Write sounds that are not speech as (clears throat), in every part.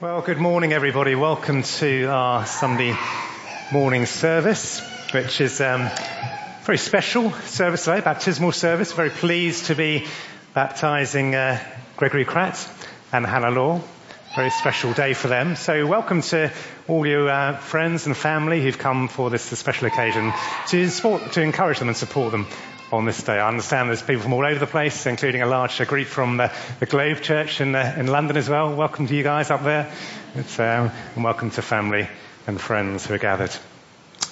Well, good morning, everybody. Welcome to our Sunday morning service, which is um, a very special service today, baptismal service. Very pleased to be baptizing uh, Gregory Kratt and Hannah Law. Very special day for them. So, welcome to all your uh, friends and family who've come for this special occasion to support, to encourage them and support them on this day. I understand there's people from all over the place, including a large group from the, the Globe Church in, uh, in London as well. Welcome to you guys up there. Um, and welcome to family and friends who are gathered.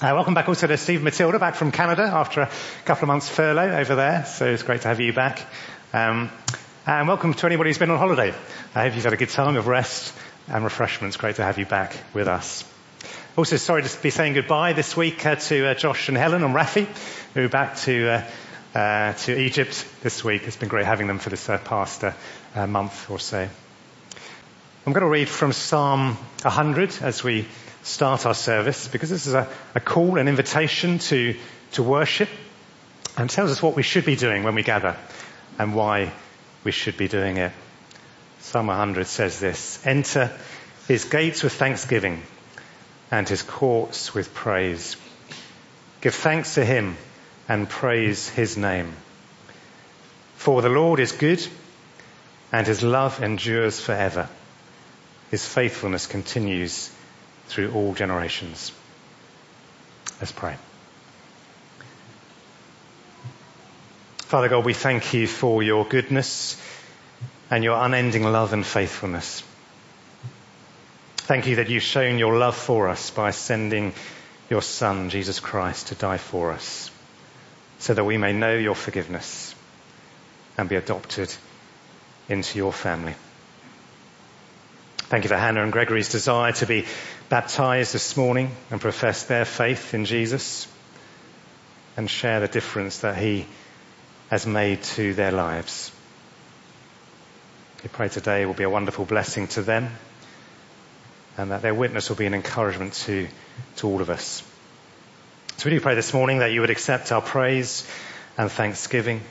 Uh, welcome back also to Steve Matilda, back from Canada after a couple of months furlough over there. So it's great to have you back. Um, and welcome to anybody who's been on holiday. I hope you've had a good time of rest and refreshments. Great to have you back with us. Also, sorry to be saying goodbye this week uh, to uh, Josh and Helen and Rafi, who are back to uh, uh, to Egypt this week. It's been great having them for this uh, past uh, month or so. I'm going to read from Psalm 100 as we start our service because this is a, a call, an invitation to, to worship and tells us what we should be doing when we gather and why we should be doing it. Psalm 100 says this, enter his gates with thanksgiving and his courts with praise. Give thanks to him and praise his name. For the Lord is good and his love endures forever. His faithfulness continues through all generations. Let's pray. Father God, we thank you for your goodness and your unending love and faithfulness. Thank you that you've shown your love for us by sending your Son, Jesus Christ, to die for us so that we may know your forgiveness and be adopted into your family. Thank you for Hannah and Gregory's desire to be baptized this morning and profess their faith in Jesus and share the difference that he has made to their lives. We pray today will be a wonderful blessing to them and that their witness will be an encouragement to, to all of us. So we do pray this morning that you would accept our praise and thanksgiving,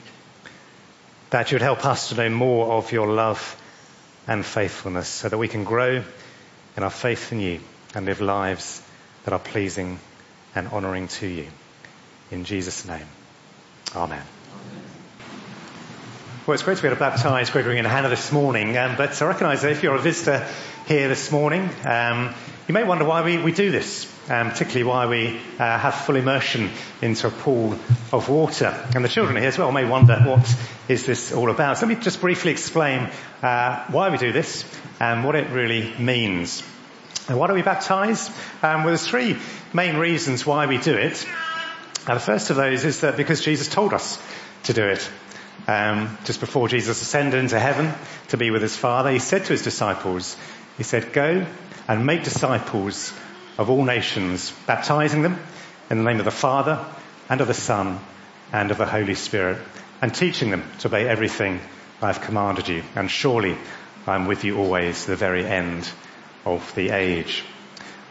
that you would help us to know more of your love and faithfulness so that we can grow in our faith in you and live lives that are pleasing and honouring to you. In Jesus' name. Amen. Well, it's great to be able to baptise Gregory and Hannah this morning, um, but I recognise that if you're a visitor here this morning, um, you may wonder why we, we do this um, particularly why we uh, have full immersion into a pool of water. And the children here as well may wonder what is this all about. So let me just briefly explain uh, why we do this and what it really means. And why do we baptize? Um, well, there's three main reasons why we do it. The first of those is that because Jesus told us to do it. Um, just before Jesus ascended into heaven to be with his Father, he said to his disciples, he said, go and make disciples of all nations, baptizing them in the name of the Father and of the Son and of the Holy Spirit, and teaching them to obey everything I have commanded you. And surely I am with you always to the very end of the age.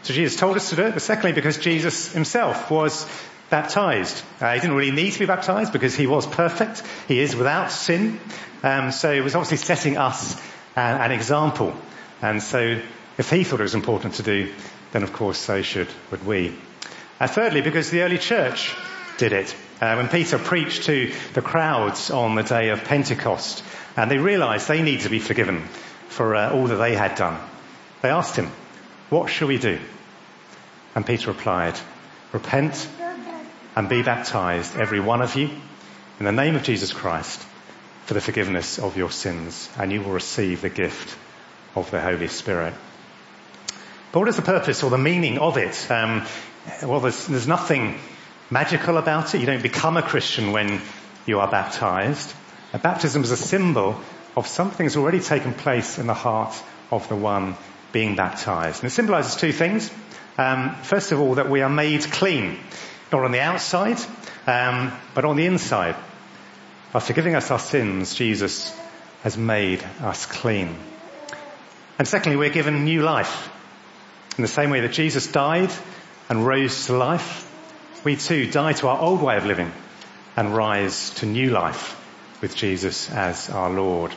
So Jesus told us to do it, but secondly because Jesus himself was baptized. Uh, he didn't really need to be baptized because he was perfect. He is without sin. Um, so he was obviously setting us uh, an example. And so if he thought it was important to do, then of course so should would we. Uh, thirdly, because the early church did it. Uh, when Peter preached to the crowds on the day of Pentecost, and they realized they need to be forgiven for uh, all that they had done. They asked him, what shall we do? And Peter replied, repent and be baptized, every one of you, in the name of Jesus Christ for the forgiveness of your sins, and you will receive the gift of the Holy Spirit. But what is the purpose or the meaning of it? Um, well, there's, there's nothing magical about it. You don't become a Christian when you are baptized. A baptism is a symbol of something that's already taken place in the heart of the one being baptized. And it symbolizes two things. Um, first of all, that we are made clean, not on the outside, um, but on the inside. By forgiving us our sins, Jesus has made us clean. And secondly, we're given new life. In the same way that Jesus died and rose to life, we too die to our old way of living and rise to new life with Jesus as our Lord.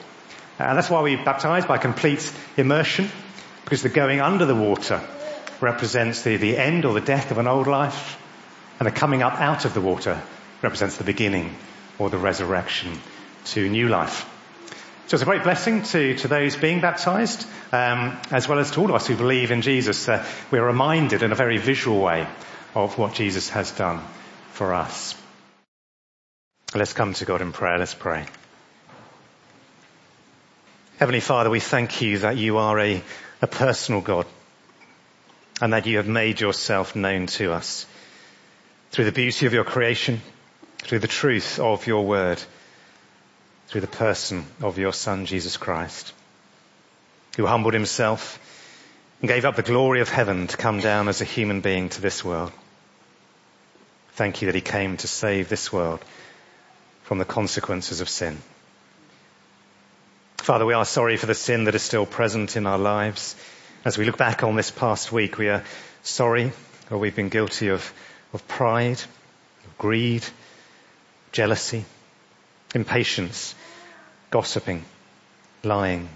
And that's why we baptize by complete immersion. because the going under the water represents the, the end or the death of an old life, and the coming up out of the water represents the beginning or the resurrection to new life. So it's a great blessing to, to those being baptized, um, as well as to all of us who believe in Jesus. Uh, we're reminded in a very visual way of what Jesus has done for us. Let's come to God in prayer. Let's pray. Heavenly Father, we thank you that you are a, a personal God and that you have made yourself known to us through the beauty of your creation, through the truth of your word, through the person of your son, Jesus Christ, who humbled himself and gave up the glory of heaven to come down as a human being to this world. Thank you that he came to save this world from the consequences of sin. Father, we are sorry for the sin that is still present in our lives. As we look back on this past week, we are sorry that we've been guilty of, of pride, of greed, jealousy, impatience, gossiping, lying,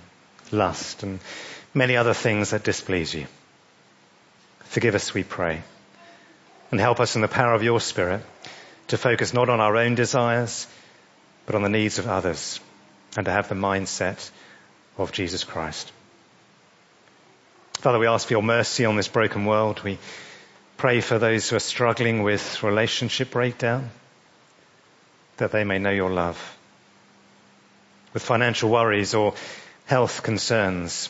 lust, and many other things that displease you. Forgive us, we pray, and help us in the power of your Spirit to focus not on our own desires, but on the needs of others and to have the mindset of Jesus Christ. Father, we ask for your mercy on this broken world. We pray for those who are struggling with relationship breakdown, that they may know your love. With financial worries or health concerns,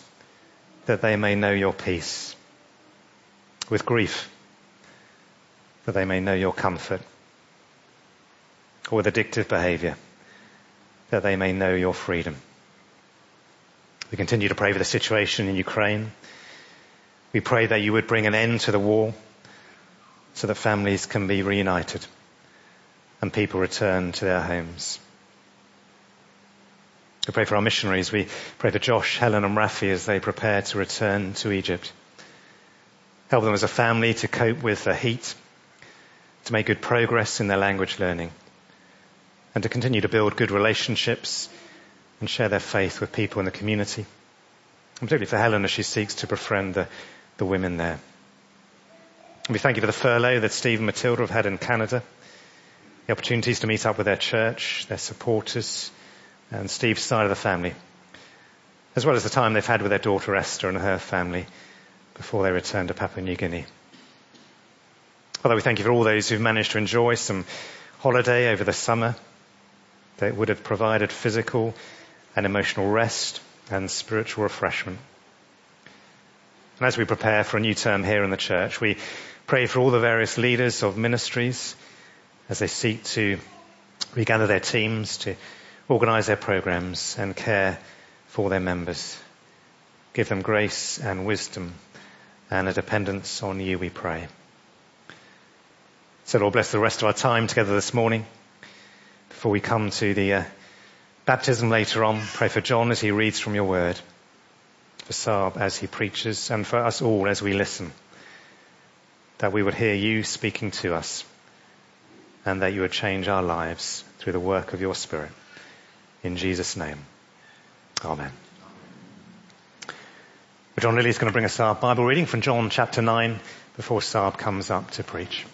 that they may know your peace. With grief, that they may know your comfort. Or with addictive behavior, that they may know your freedom. We continue to pray for the situation in Ukraine. We pray that you would bring an end to the war so that families can be reunited and people return to their homes. We pray for our missionaries. We pray for Josh, Helen and Rafi as they prepare to return to Egypt. Help them as a family to cope with the heat, to make good progress in their language learning and to continue to build good relationships and share their faith with people in the community. And particularly for Helen as she seeks to befriend the, the women there. And we thank you for the furlough that Steve and Matilda have had in Canada, the opportunities to meet up with their church, their supporters, and Steve's side of the family, as well as the time they've had with their daughter Esther and her family before they return to Papua New Guinea. Father, we thank you for all those who've managed to enjoy some holiday over the summer, that would have provided physical and emotional rest and spiritual refreshment. And as we prepare for a new term here in the church, we pray for all the various leaders of ministries as they seek to regather their teams, to organize their programs and care for their members. Give them grace and wisdom and a dependence on you, we pray. So Lord, bless the rest of our time together this morning before we come to the uh, baptism later on. Pray for John as he reads from your word, for Saab as he preaches, and for us all as we listen, that we would hear you speaking to us, and that you would change our lives through the work of your Spirit. In Jesus' name. Amen. John Lilly is going to bring us our Bible reading from John chapter 9 before Saab comes up to preach.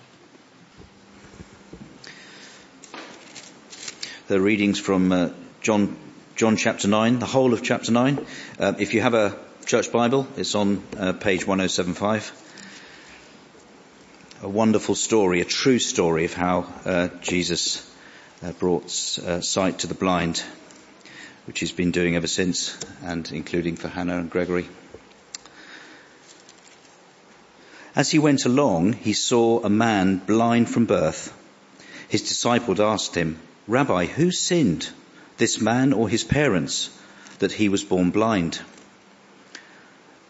the readings from uh, John, John chapter 9, the whole of chapter 9. Uh, if you have a church Bible, it's on uh, page 1075. A wonderful story, a true story of how uh, Jesus uh, brought uh, sight to the blind, which he's been doing ever since, and including for Hannah and Gregory. As he went along, he saw a man blind from birth. His disciples asked him, Rabbi, who sinned, this man or his parents, that he was born blind?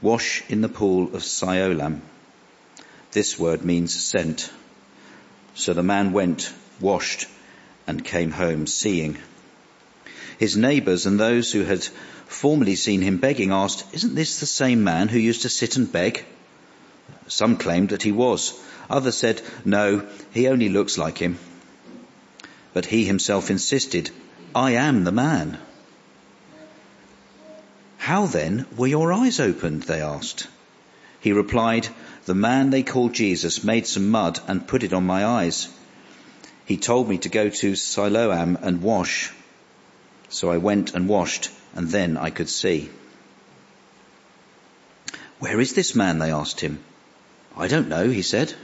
wash in the pool of Siloam. This word means sent. So the man went, washed, and came home seeing. His neighbours and those who had formerly seen him begging asked, Isn't this the same man who used to sit and beg? Some claimed that he was. Others said, No, he only looks like him. But he himself insisted, I am the man. How then were your eyes opened? They asked. He replied, The man they called Jesus made some mud and put it on my eyes. He told me to go to Siloam and wash. So I went and washed, and then I could see. Where is this man? They asked him. I don't know, he said.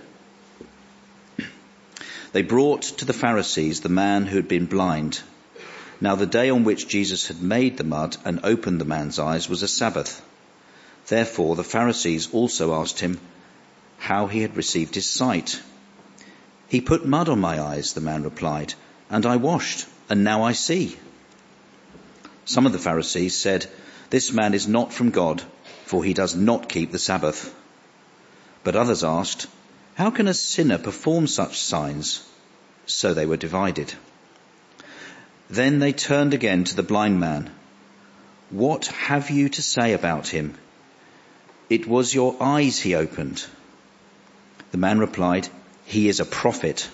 (clears throat) They brought to the Pharisees the man who had been blind. Now the day on which Jesus had made the mud and opened the man's eyes was a Sabbath. Therefore the Pharisees also asked him how he had received his sight. He put mud on my eyes, the man replied, and I washed, and now I see. Some of the Pharisees said, This man is not from God, for he does not keep the Sabbath. But others asked, How can a sinner perform such signs? So they were divided. Then they turned again to the blind man. What have you to say about him? It was your eyes he opened. The man replied, He is a prophet.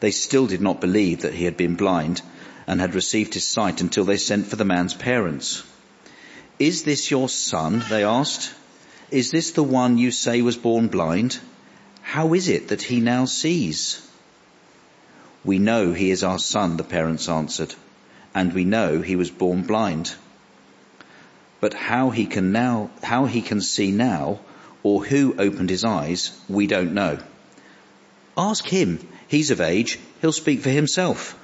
They still did not believe that he had been blind and had received his sight until they sent for the man's parents. Is this your son? They asked. Is this the one you say was born blind? How is it that he now sees? We know he is our son, the parents answered, and we know he was born blind. But how he can now, how he can see now, or who opened his eyes, we don't know. Ask him. He's of age. He'll speak for himself.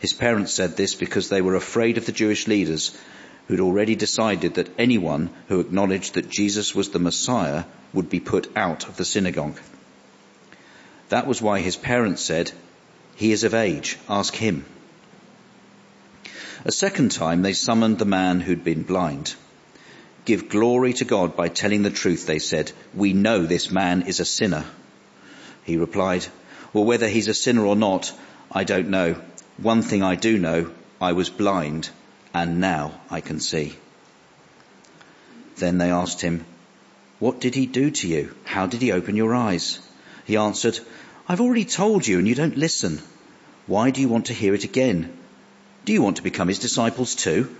His parents said this because they were afraid of the Jewish leaders who'd already decided that anyone who acknowledged that Jesus was the Messiah would be put out of the synagogue. That was why his parents said, he is of age, ask him. A second time they summoned the man who'd been blind. Give glory to God by telling the truth, they said. We know this man is a sinner. He replied, well, whether he's a sinner or not, I don't know. One thing I do know, I was blind and now I can see. Then they asked him, what did he do to you? How did he open your eyes? He answered, I've already told you and you don't listen. Why do you want to hear it again? Do you want to become his disciples too?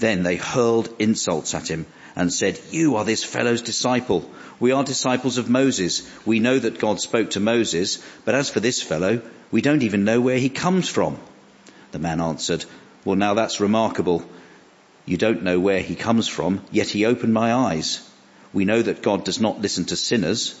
Then they hurled insults at him and said, you are this fellow's disciple. We are disciples of Moses. We know that God spoke to Moses, but as for this fellow, we don't even know where he comes from. The man answered, well now that's remarkable. You don't know where he comes from, yet he opened my eyes. We know that God does not listen to sinners.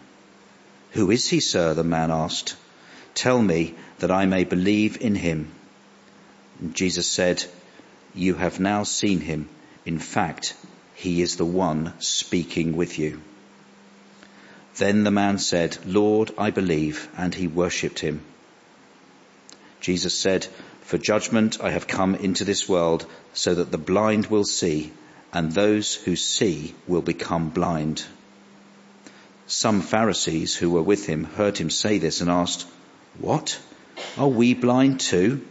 Who is he, sir? the man asked. Tell me that I may believe in him. And Jesus said, You have now seen him. In fact, he is the one speaking with you. Then the man said, Lord, I believe, and he worshipped him. Jesus said, For judgment I have come into this world so that the blind will see and those who see will become blind. Some Pharisees who were with him heard him say this and asked, What? Are we blind too?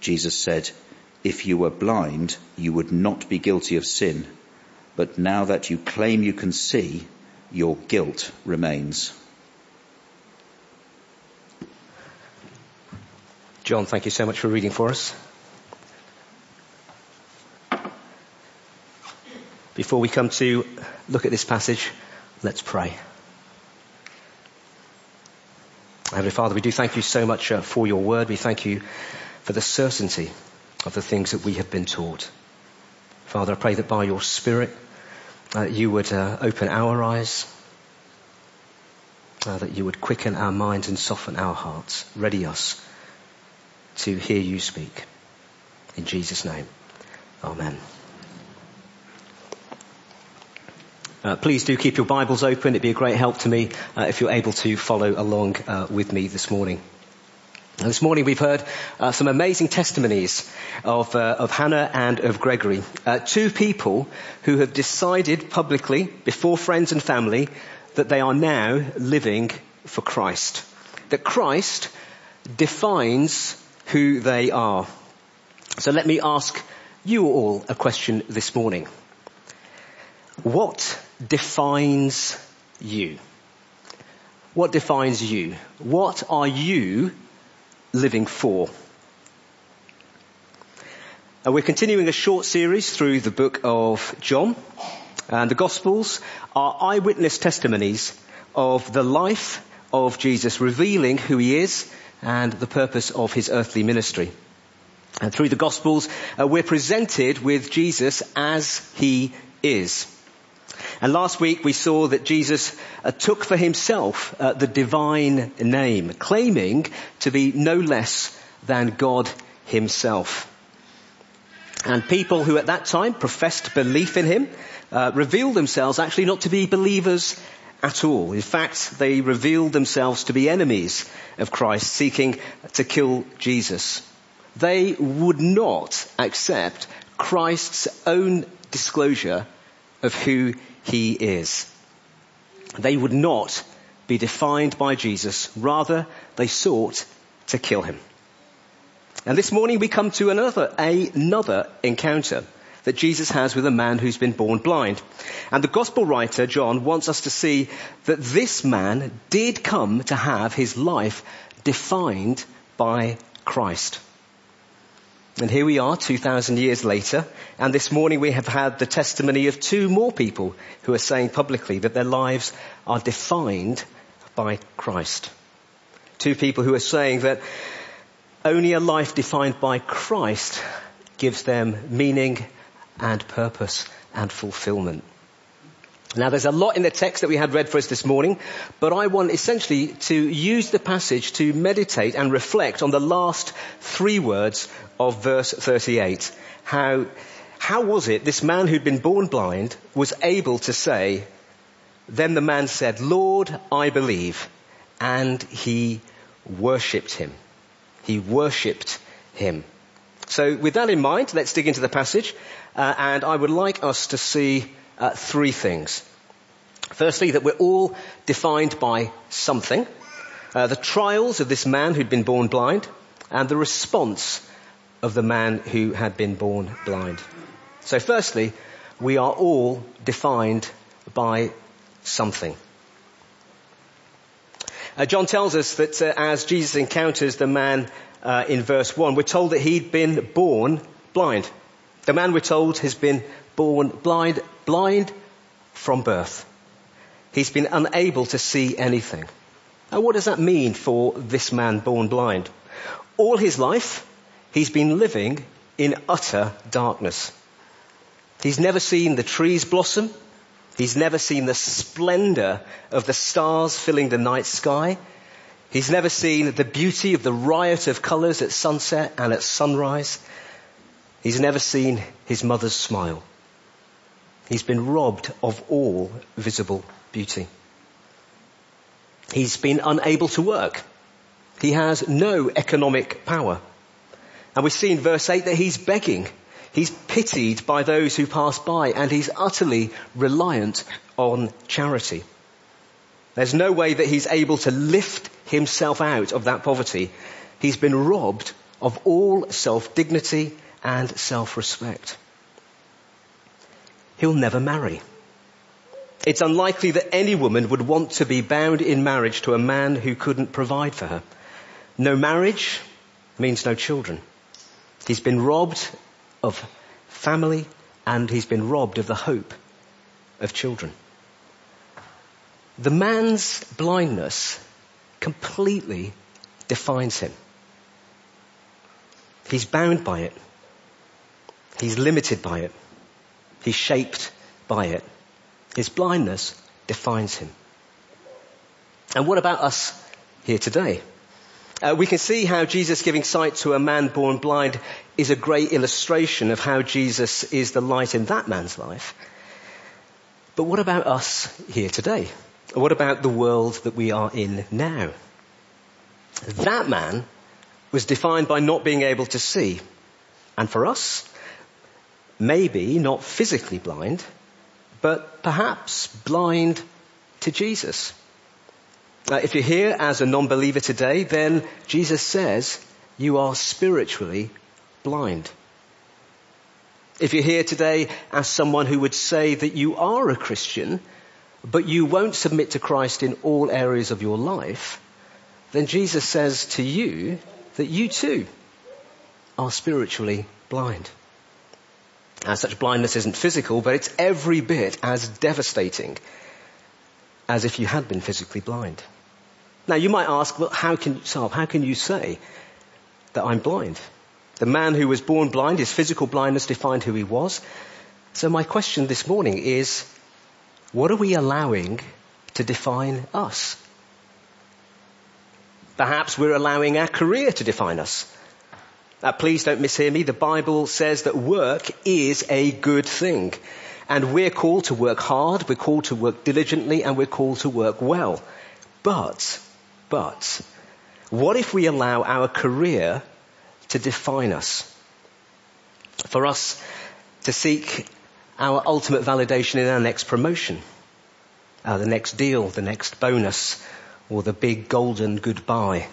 Jesus said, If you were blind, you would not be guilty of sin. But now that you claim you can see, your guilt remains. John, thank you so much for reading for us. Before we come to look at this passage, let's pray. Heavenly Father, we do thank you so much uh, for your word. We thank you for the certainty of the things that we have been taught. Father, I pray that by your Spirit, uh, you would uh, open our eyes, uh, that you would quicken our minds and soften our hearts, ready us to hear you speak. In Jesus' name, Amen. Uh, please do keep your Bibles open. It'd be a great help to me uh, if you're able to follow along uh, with me this morning. This morning we've heard uh, some amazing testimonies of, uh, of Hannah and of Gregory, uh, two people who have decided publicly before friends and family that they are now living for Christ. That Christ defines who they are. So let me ask you all a question this morning. What defines you? What defines you? What are you living for? Uh, we're continuing a short series through the book of John. And the Gospels are eyewitness testimonies of the life of Jesus, revealing who he is and the purpose of his earthly ministry. And through the Gospels, uh, we're presented with Jesus as he is. And last week we saw that Jesus uh, took for himself uh, the divine name, claiming to be no less than God himself. And people who at that time professed belief in him uh, revealed themselves actually not to be believers at all. In fact, they revealed themselves to be enemies of Christ, seeking to kill Jesus. They would not accept Christ's own disclosure of who he is. They would not be defined by Jesus. Rather, they sought to kill him. And this morning we come to another, another encounter that Jesus has with a man who's been born blind. And the gospel writer, John, wants us to see that this man did come to have his life defined by Christ. And here we are 2,000 years later, and this morning we have had the testimony of two more people who are saying publicly that their lives are defined by Christ. Two people who are saying that only a life defined by Christ gives them meaning and purpose and fulfillment. Now there's a lot in the text that we had read for us this morning, but I want essentially to use the passage to meditate and reflect on the last three words of verse 38. How, how was it this man who'd been born blind was able to say, then the man said, Lord, I believe, and he worshipped him. He worshipped him. So with that in mind, let's dig into the passage, uh, and I would like us to see uh, three things. Firstly, that we're all defined by something. Uh, the trials of this man who'd been born blind and the response of the man who had been born blind. So firstly, we are all defined by something. Uh, John tells us that uh, as Jesus encounters the man uh, in verse 1, we're told that he'd been born blind. The man we're told has been born blind, blind from birth. He's been unable to see anything. Now what does that mean for this man born blind? All his life, he's been living in utter darkness. He's never seen the trees blossom. He's never seen the splendor of the stars filling the night sky. He's never seen the beauty of the riot of colors at sunset and at sunrise. He's never seen his mother's smile. He's been robbed of all visible beauty. He's been unable to work. He has no economic power. And we see in verse 8 that he's begging. He's pitied by those who pass by and he's utterly reliant on charity. There's no way that he's able to lift himself out of that poverty. He's been robbed of all self-dignity and self-respect he'll never marry. It's unlikely that any woman would want to be bound in marriage to a man who couldn't provide for her. No marriage means no children. He's been robbed of family and he's been robbed of the hope of children. The man's blindness completely defines him. He's bound by it. He's limited by it. He's shaped by it. His blindness defines him. And what about us here today? Uh, we can see how Jesus giving sight to a man born blind is a great illustration of how Jesus is the light in that man's life. But what about us here today? What about the world that we are in now? That man was defined by not being able to see. And for us, maybe not physically blind, but perhaps blind to Jesus. Uh, if you're here as a non-believer today, then Jesus says you are spiritually blind. If you're here today as someone who would say that you are a Christian, but you won't submit to Christ in all areas of your life, then Jesus says to you that you too are spiritually blind. Now, such blindness isn't physical, but it's every bit as devastating as if you had been physically blind. Now, you might ask, well, how can, how can you say that I'm blind? The man who was born blind, his physical blindness defined who he was. So my question this morning is, what are we allowing to define us? Perhaps we're allowing our career to define us. Now, please don't mishear me. The Bible says that work is a good thing. And we're called to work hard, we're called to work diligently, and we're called to work well. But, but, what if we allow our career to define us? For us to seek our ultimate validation in our next promotion, uh, the next deal, the next bonus, or the big golden goodbye.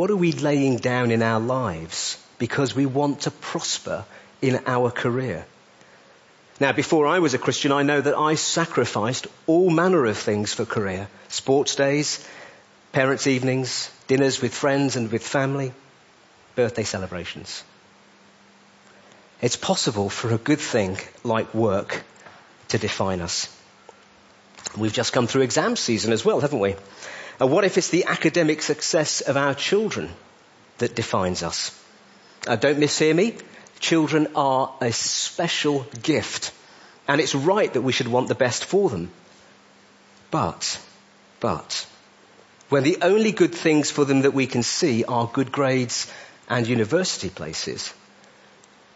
What are we laying down in our lives because we want to prosper in our career? Now, before I was a Christian, I know that I sacrificed all manner of things for career. Sports days, parents' evenings, dinners with friends and with family, birthday celebrations. It's possible for a good thing like work to define us. We've just come through exam season as well, haven't we? What if it's the academic success of our children that defines us? Don't mishear me. Children are a special gift. And it's right that we should want the best for them. But, but, when the only good things for them that we can see are good grades and university places,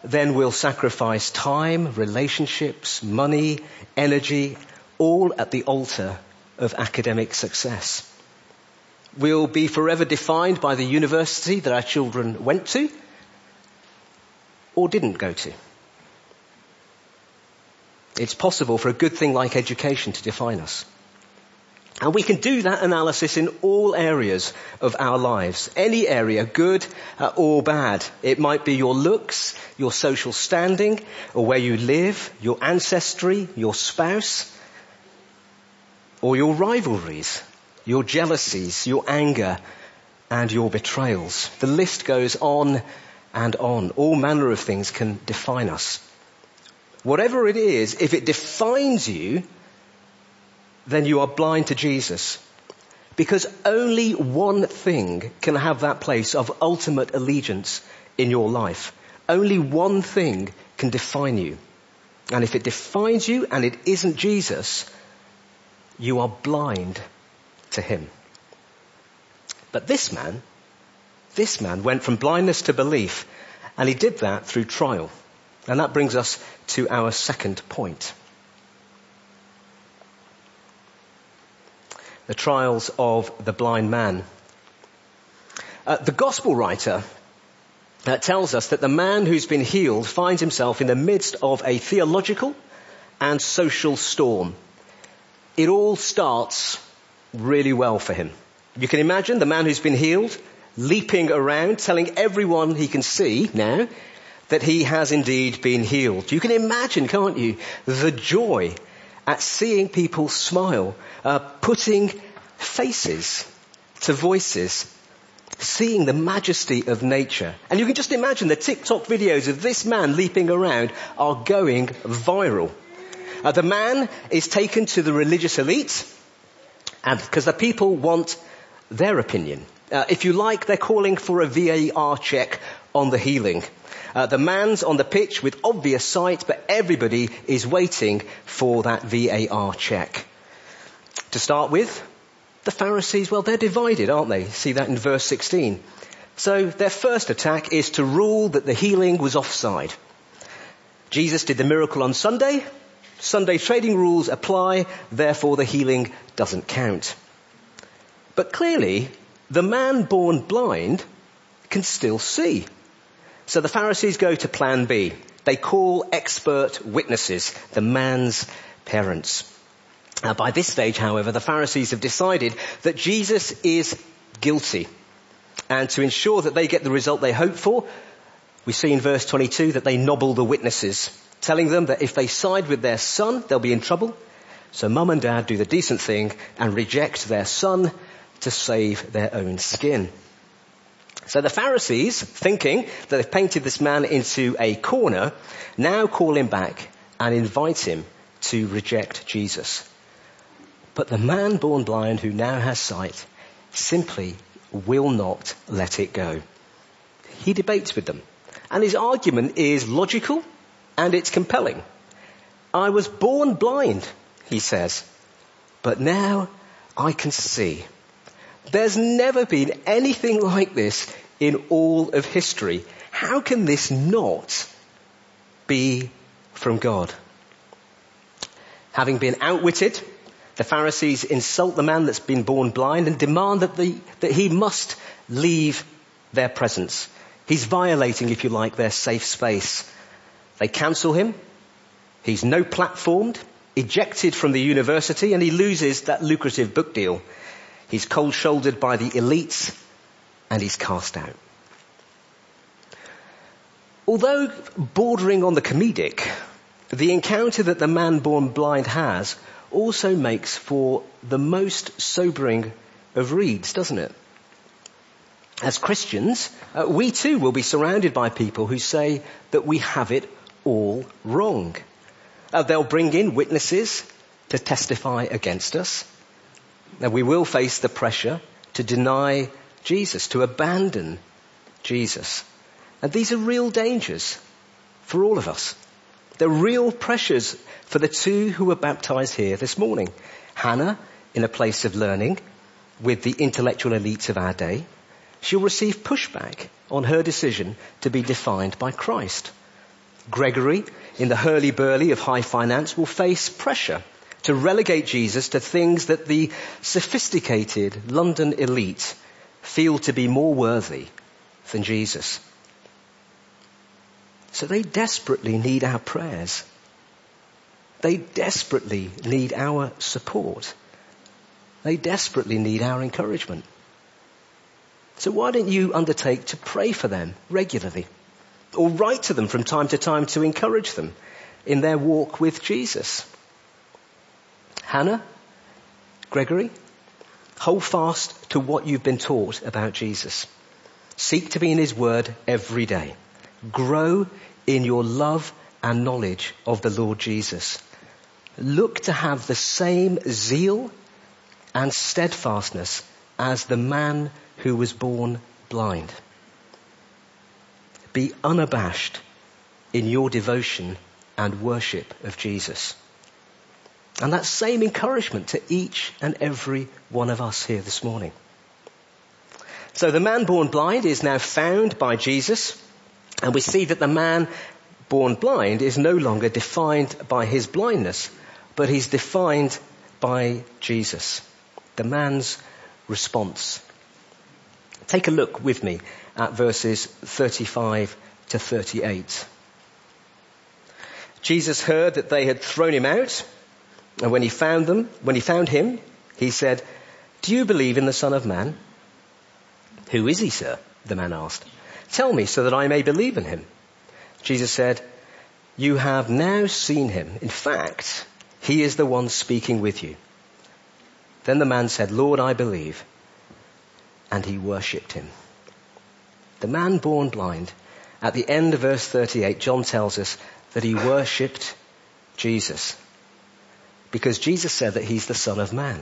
then we'll sacrifice time, relationships, money, energy, all at the altar of academic success. We'll be forever defined by the university that our children went to or didn't go to. It's possible for a good thing like education to define us. And we can do that analysis in all areas of our lives. Any area, good uh, or bad. It might be your looks, your social standing, or where you live, your ancestry, your spouse, or your rivalries, your jealousies, your anger, and your betrayals. The list goes on and on. All manner of things can define us. Whatever it is, if it defines you, then you are blind to Jesus. Because only one thing can have that place of ultimate allegiance in your life. Only one thing can define you. And if it defines you and it isn't Jesus, you are blind to him. But this man, this man went from blindness to belief, and he did that through trial. And that brings us to our second point. The trials of the blind man. Uh, the gospel writer uh, tells us that the man who's been healed finds himself in the midst of a theological and social storm. It all starts really well for him. You can imagine the man who's been healed leaping around, telling everyone he can see now that he has indeed been healed. You can imagine, can't you, the joy at seeing people smile, uh, putting faces to voices, seeing the majesty of nature. And you can just imagine the TikTok videos of this man leaping around are going viral. Uh, the man is taken to the religious elite, and because the people want their opinion. Uh, if you like, they're calling for a VAR check on the healing. Uh, the man's on the pitch with obvious sight, but everybody is waiting for that VAR check. To start with, the Pharisees, well, they're divided, aren't they? See that in verse 16. So their first attack is to rule that the healing was offside. Jesus did the miracle on Sunday. Sunday trading rules apply, therefore the healing doesn't count. But clearly, the man born blind can still see. So the Pharisees go to plan B. They call expert witnesses, the man's parents. Uh, by this stage, however, the Pharisees have decided that Jesus is guilty. And to ensure that they get the result they hope for, we see in verse 22 that they nobble the witnesses, telling them that if they side with their son, they'll be in trouble. So mum and dad do the decent thing and reject their son to save their own skin. So the Pharisees, thinking that they've painted this man into a corner, now call him back and invite him to reject Jesus. But the man born blind who now has sight simply will not let it go. He debates with them. And his argument is logical and it's compelling. I was born blind, he says, but now I can see. There's never been anything like this in all of history. How can this not be from God? Having been outwitted, the Pharisees insult the man that's been born blind and demand that, the, that he must leave their presence. He's violating, if you like, their safe space. They cancel him. He's no platformed, ejected from the university, and he loses that lucrative book deal. He's cold shouldered by the elites and he's cast out. Although bordering on the comedic, the encounter that the man born blind has also makes for the most sobering of reads, doesn't it? As Christians, uh, we too will be surrounded by people who say that we have it all wrong. Uh, they'll bring in witnesses to testify against us. And we will face the pressure to deny Jesus, to abandon Jesus. And these are real dangers for all of us. They're real pressures for the two who were baptized here this morning. Hannah in a place of learning with the intellectual elites of our day. She'll receive pushback on her decision to be defined by Christ. Gregory in the hurly-burly of high finance will face pressure to relegate Jesus to things that the sophisticated London elite feel to be more worthy than Jesus. So they desperately need our prayers. They desperately need our support. They desperately need our encouragement. So why don't you undertake to pray for them regularly? Or write to them from time to time to encourage them in their walk with Jesus? Hannah? Gregory? Hold fast to what you've been taught about Jesus. Seek to be in His Word every day. Grow in your love and knowledge of the Lord Jesus. Look to have the same zeal and steadfastness as the man who was born blind. Be unabashed in your devotion and worship of Jesus. And that same encouragement to each and every one of us here this morning. So the man born blind is now found by Jesus, and we see that the man born blind is no longer defined by his blindness, but he's defined by Jesus. The man's response. Take a look with me at verses 35 to 38. Jesus heard that they had thrown him out and when he found them, when he found him, he said, do you believe in the Son of Man? Who is he, sir? The man asked. Tell me so that I may believe in him. Jesus said, you have now seen him. In fact, he is the one speaking with you. Then the man said, Lord, I believe. And he worshipped him. The man born blind, at the end of verse 38, John tells us that he worshipped Jesus because Jesus said that he's the Son of Man.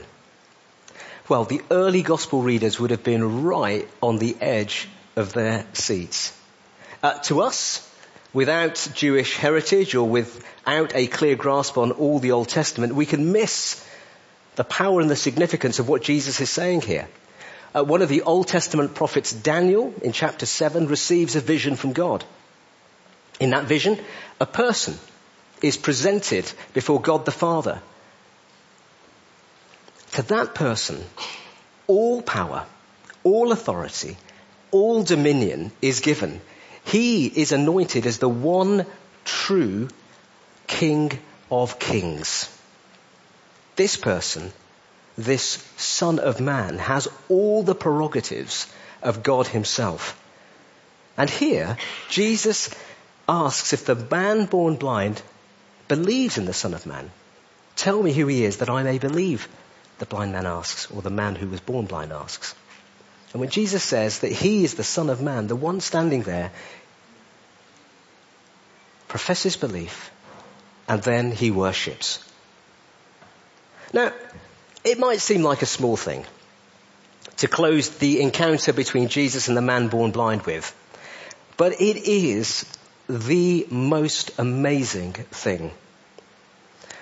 Well, the early gospel readers would have been right on the edge of their seats. Uh, to us, without Jewish heritage or without a clear grasp on all the Old Testament, we can miss the power and the significance of what Jesus is saying here. Uh, one of the Old Testament prophets, Daniel, in chapter 7, receives a vision from God. In that vision, a person is presented before God the Father. To that person, all power, all authority, all dominion is given. He is anointed as the one true King of Kings. This person, this Son of Man, has all the prerogatives of God Himself. And here, Jesus asks if the man born blind believes in the Son of Man. Tell me who he is that I may believe, the blind man asks, or the man who was born blind asks. And when Jesus says that he is the Son of Man, the one standing there professes belief and then he worships. Now, it might seem like a small thing to close the encounter between Jesus and the man born blind with, but it is the most amazing thing.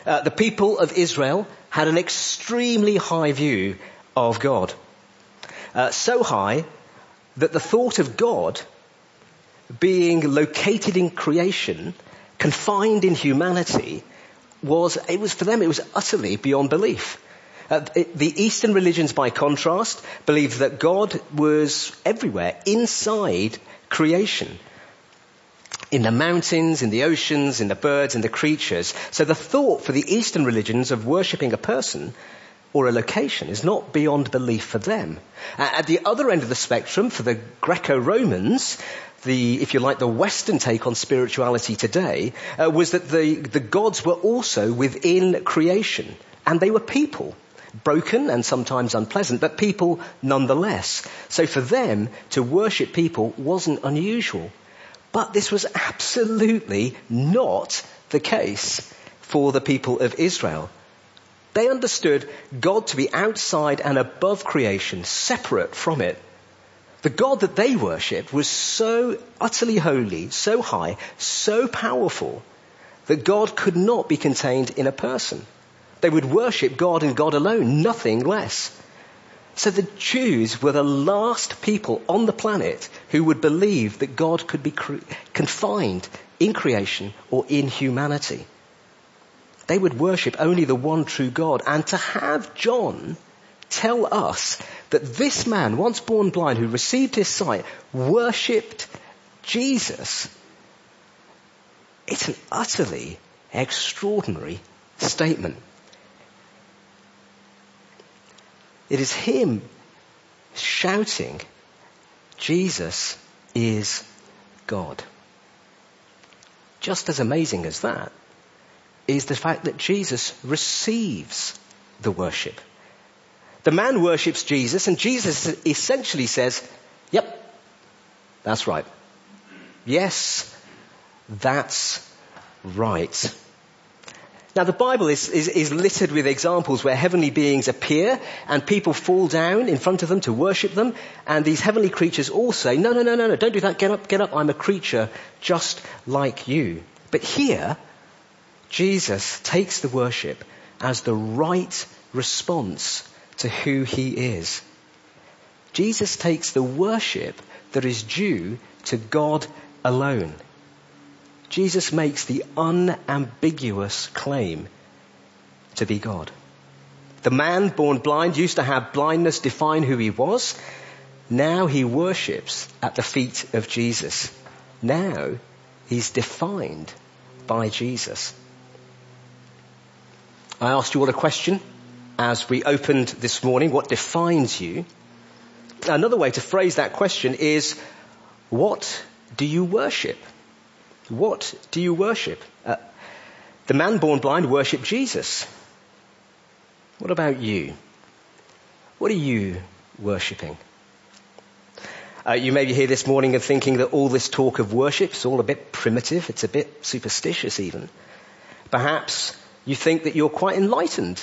Uh, the people of Israel had an extremely high view of God. Uh, so high that the thought of God being located in creation, confined in humanity, was, it was for them, it was utterly beyond belief. Uh, the Eastern religions, by contrast, believed that God was everywhere, inside creation. In the mountains, in the oceans, in the birds, in the creatures. So the thought for the Eastern religions of worshipping a person or a location is not beyond belief for them. At the other end of the spectrum, for the Greco-Romans, the, if you like, the Western take on spirituality today uh, was that the, the gods were also within creation, and they were people. Broken and sometimes unpleasant, but people nonetheless. So for them, to worship people wasn't unusual. But this was absolutely not the case for the people of Israel. They understood God to be outside and above creation, separate from it. The God that they worshipped was so utterly holy, so high, so powerful that God could not be contained in a person. They would worship God and God alone, nothing less. So the Jews were the last people on the planet who would believe that God could be cre- confined in creation or in humanity. They would worship only the one true God. And to have John tell us that this man, once born blind, who received his sight, worshipped Jesus. It's an utterly extraordinary statement. It is him shouting, Jesus is God. Just as amazing as that is the fact that Jesus receives the worship. The man worships Jesus and Jesus essentially says, yep, that's right. Yes, that's right. Now the Bible is, is, is, littered with examples where heavenly beings appear and people fall down in front of them to worship them and these heavenly creatures all say, no, no, no, no, no, don't do that, get up, get up, I'm a creature just like you. But here, Jesus takes the worship as the right response to who he is. Jesus takes the worship that is due to God alone. Jesus makes the unambiguous claim to be God. The man born blind used to have blindness define who he was. Now he worships at the feet of Jesus. Now he's defined by Jesus. I asked you all a question as we opened this morning, what defines you? Another way to phrase that question is, what do you worship? What do you worship? Uh, the man born blind worshipped Jesus. What about you? What are you worshipping? Uh, you may be here this morning and thinking that all this talk of worship is all a bit primitive, it's a bit superstitious even. Perhaps you think that you're quite enlightened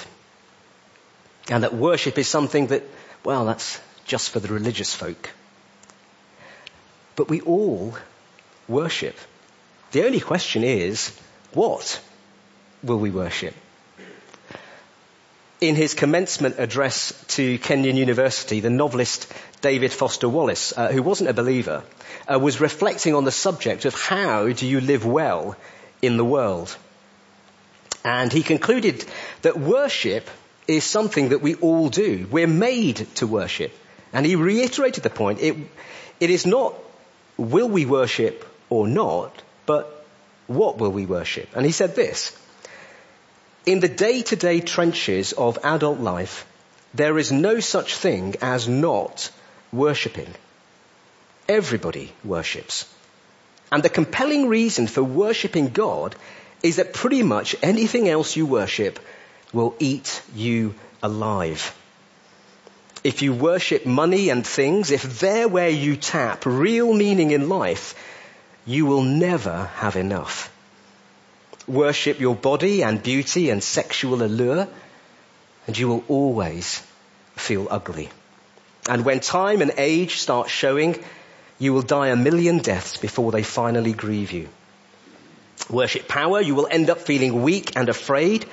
and that worship is something that, well, that's just for the religious folk. But we all worship. The only question is, what will we worship? in his commencement address to Kenyon University, the novelist David Foster Wallace, uh, who wasn't a believer, uh, was reflecting on the subject of how do you live well in the world. And he concluded that worship is something that we all do. We're made to worship. And he reiterated the point. It, it is not will we worship or not, but what will we worship? And he said this. In the day-to-day trenches of adult life, there is no such thing as not worshipping. Everybody worships. And the compelling reason for worshipping God is that pretty much anything else you worship will eat you alive. If you worship money and things, if they're where you tap real meaning in life, you will never have enough. Worship your body and beauty and sexual allure, and you will always feel ugly. And when time and age start showing, you will die a million deaths before they finally grieve you. Worship power, you will end up feeling weak and afraid,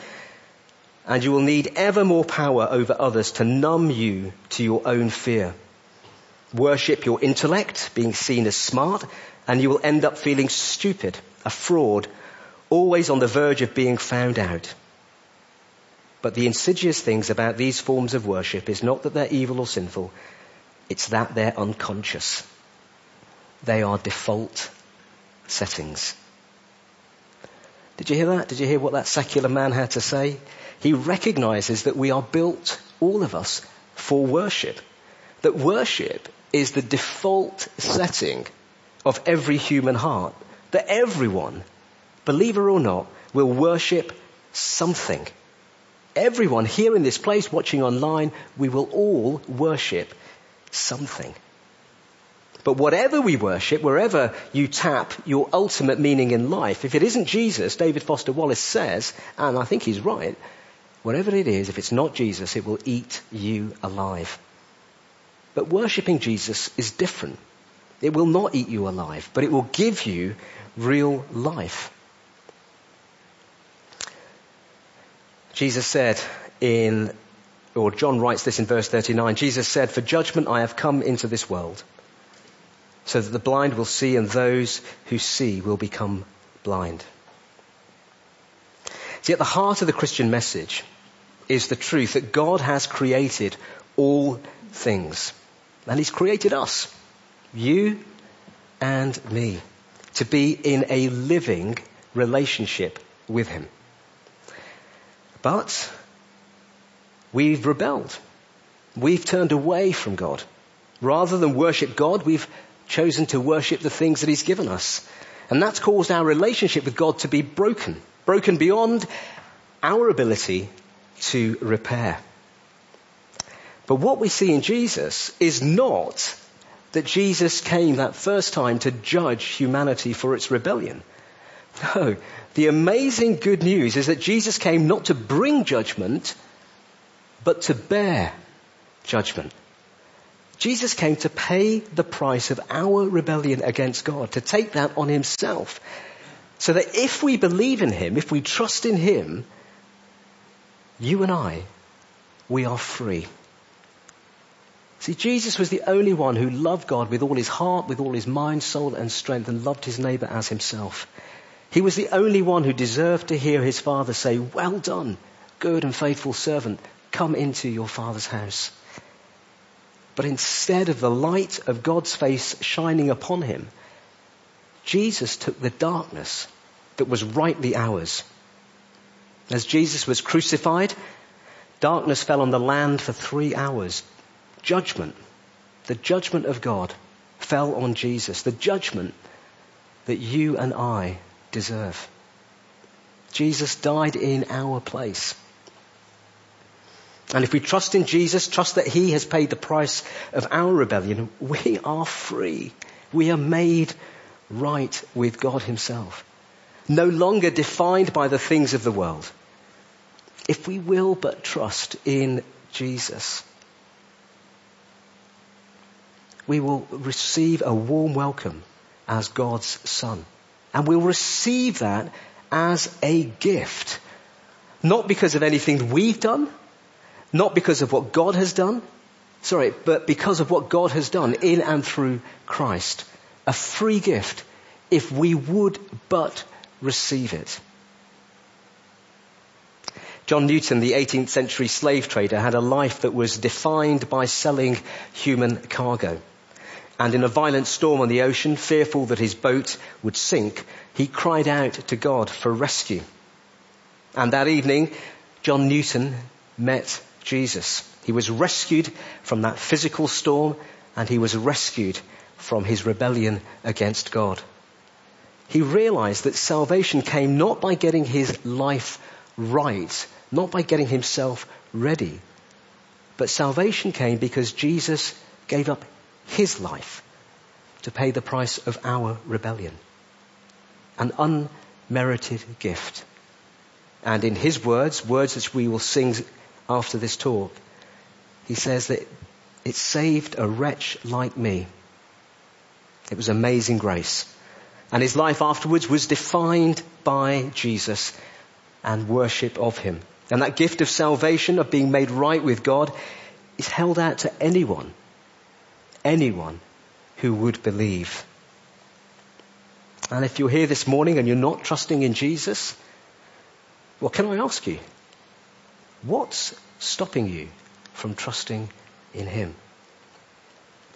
and you will need ever more power over others to numb you to your own fear. Worship your intellect, being seen as smart, and you will end up feeling stupid, a fraud, always on the verge of being found out. But the insidious things about these forms of worship is not that they're evil or sinful, it's that they're unconscious. They are default settings. Did you hear that? Did you hear what that secular man had to say? He recognizes that we are built, all of us, for worship. That worship is the default setting of every human heart. That everyone, believer or not, will worship something. Everyone here in this place, watching online, we will all worship something. But whatever we worship, wherever you tap your ultimate meaning in life, if it isn't Jesus, David Foster Wallace says, and I think he's right, whatever it is, if it's not Jesus, it will eat you alive. But worshipping Jesus is different. It will not eat you alive, but it will give you real life. Jesus said in, or John writes this in verse 39, Jesus said, for judgment I have come into this world, so that the blind will see and those who see will become blind. See, at the heart of the Christian message is the truth that God has created all things. And He's created us, you and me, to be in a living relationship with Him. But we've rebelled. We've turned away from God. Rather than worship God, we've chosen to worship the things that He's given us. And that's caused our relationship with God to be broken. Broken beyond our ability to repair. But what we see in Jesus is not that Jesus came that first time to judge humanity for its rebellion. No, the amazing good news is that Jesus came not to bring judgment, but to bear judgment. Jesus came to pay the price of our rebellion against God, to take that on himself. So that if we believe in him, if we trust in him, you and I, we are free. See, Jesus was the only one who loved God with all his heart, with all his mind, soul and strength and loved his neighbor as himself. He was the only one who deserved to hear his father say, well done, good and faithful servant, come into your father's house. But instead of the light of God's face shining upon him, Jesus took the darkness that was rightly ours. As Jesus was crucified, darkness fell on the land for three hours. Judgment, the judgment of God fell on Jesus. The judgment that you and I deserve. Jesus died in our place. And if we trust in Jesus, trust that He has paid the price of our rebellion, we are free. We are made right with God Himself. No longer defined by the things of the world. If we will but trust in Jesus, we will receive a warm welcome as God's Son. And we'll receive that as a gift. Not because of anything we've done, not because of what God has done, sorry, but because of what God has done in and through Christ. A free gift if we would but receive it. John Newton, the 18th century slave trader, had a life that was defined by selling human cargo. And in a violent storm on the ocean, fearful that his boat would sink, he cried out to God for rescue. And that evening, John Newton met Jesus. He was rescued from that physical storm and he was rescued from his rebellion against God. He realized that salvation came not by getting his life right, not by getting himself ready, but salvation came because Jesus gave up his life to pay the price of our rebellion. An unmerited gift. And in his words, words which we will sing after this talk, he says that it saved a wretch like me. It was amazing grace. And his life afterwards was defined by Jesus and worship of him. And that gift of salvation, of being made right with God, is held out to anyone, anyone who would believe. And if you're here this morning and you're not trusting in Jesus, well, can I ask you, what's stopping you from trusting in Him?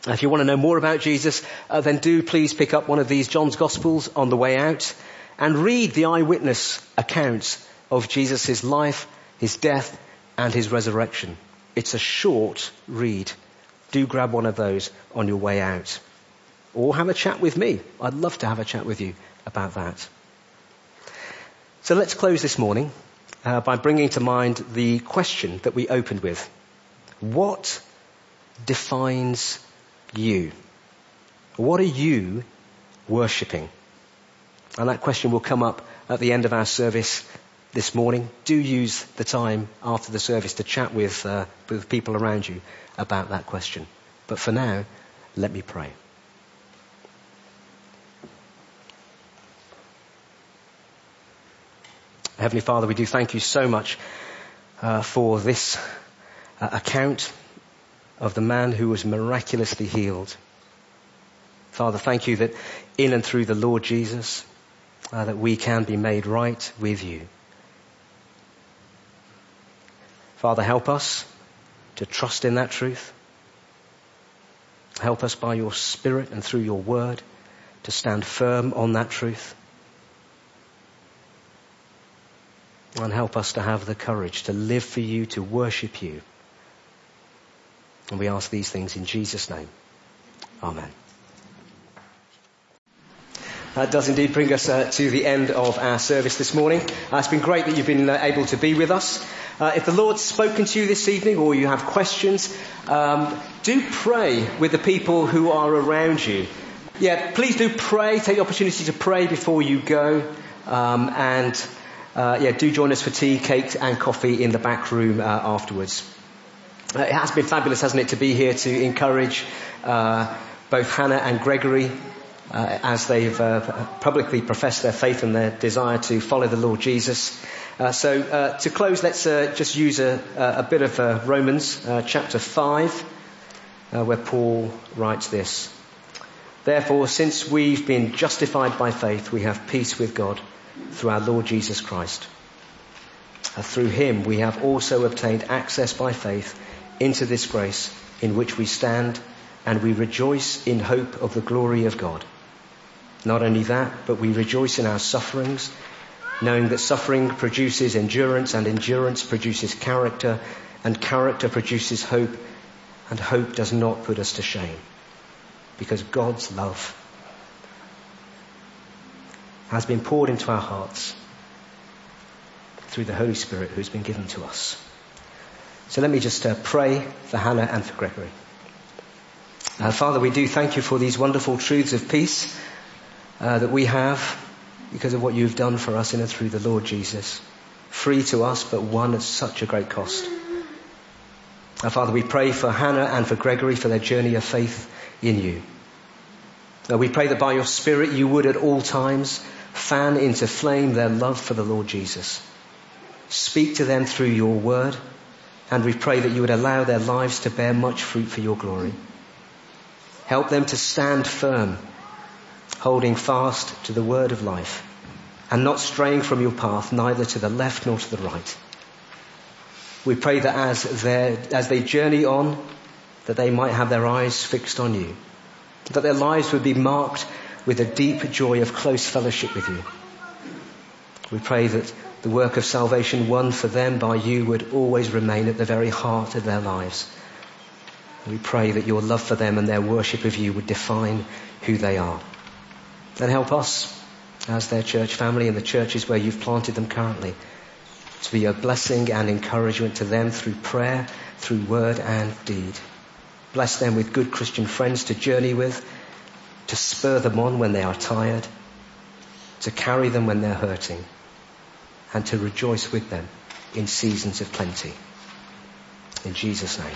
If you want to know more about Jesus, uh, then do please pick up one of these John's Gospels on the way out and read the eyewitness accounts of Jesus' life, His death, and His resurrection. It's a short read. Do grab one of those on your way out. Or have a chat with me. I'd love to have a chat with you about that. So let's close this morning uh, by bringing to mind the question that we opened with. What defines you? What are you worshipping? And that question will come up at the end of our service this morning. Do use the time after the service to chat with, uh, with people around you about that question. But for now, let me pray. Heavenly Father, we do thank you so much uh, for this uh, account of the man who was miraculously healed. Father, thank you that in and through the Lord Jesus, uh, that we can be made right with you. Father, help us to trust in that truth. Help us by your Spirit and through your word to stand firm on that truth. And help us to have the courage to live for you, to worship you and we ask these things in Jesus' name. Amen. That does indeed bring us uh, to the end of our service this morning. Uh, it's been great that you've been uh, able to be with us. Uh, if the Lord's spoken to you this evening or you have questions, um, do pray with the people who are around you. Yeah, please do pray. Take the opportunity to pray before you go. Um, and uh, yeah, do join us for tea, cakes, and coffee in the back room uh, afterwards. It has been fabulous, hasn't it, to be here to encourage both Hannah and Gregory uh, as they've uh, publicly professed their faith and their desire to follow the Lord Jesus. Uh, so uh, to close, let's just use a, a, bit of Romans chapter 5, where Paul writes this. Therefore, since we've been justified by faith, we have peace with God through our Lord Jesus Christ. through him we have also obtained access by faith into this grace in which we stand and we rejoice in hope of the glory of God. Not only that, but we rejoice in our sufferings, knowing that suffering produces endurance and endurance produces character and character produces hope and hope does not put us to shame because God's love has been poured into our hearts through the Holy Spirit who's been given to us. So let me just uh, pray for Hannah and for Gregory. Uh, Father, we do thank you for these wonderful truths of peace uh, that we have because of what you've done for us in and through the Lord Jesus. Free to us, but one at such a great cost. Father, we pray for Hannah and for Gregory for their journey of faith in you. Uh, we pray that by your Spirit you would at all times fan into flame their love for the Lord Jesus. Speak to them through your word And we pray that you would allow their lives to bear much fruit for your glory. Help them to stand firm, holding fast to the word of life and not straying from your path neither to the left nor to the right. We pray that as, as they journey on, that they might have their eyes fixed on you, that their lives would be marked with a deep joy of close fellowship with you. We pray that the work of salvation won for them by you would always remain at the very heart of their lives. We pray that your love for them and their worship of you would define who they are. And help us as their church family and the churches where you've planted them currently to be a blessing and encouragement to them through prayer, through word and deed. Bless them with good Christian friends to journey with, to spur them on when they are tired, to carry them when they're hurting, and to rejoice with them in seasons of plenty. In Jesus' name.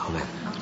Amen.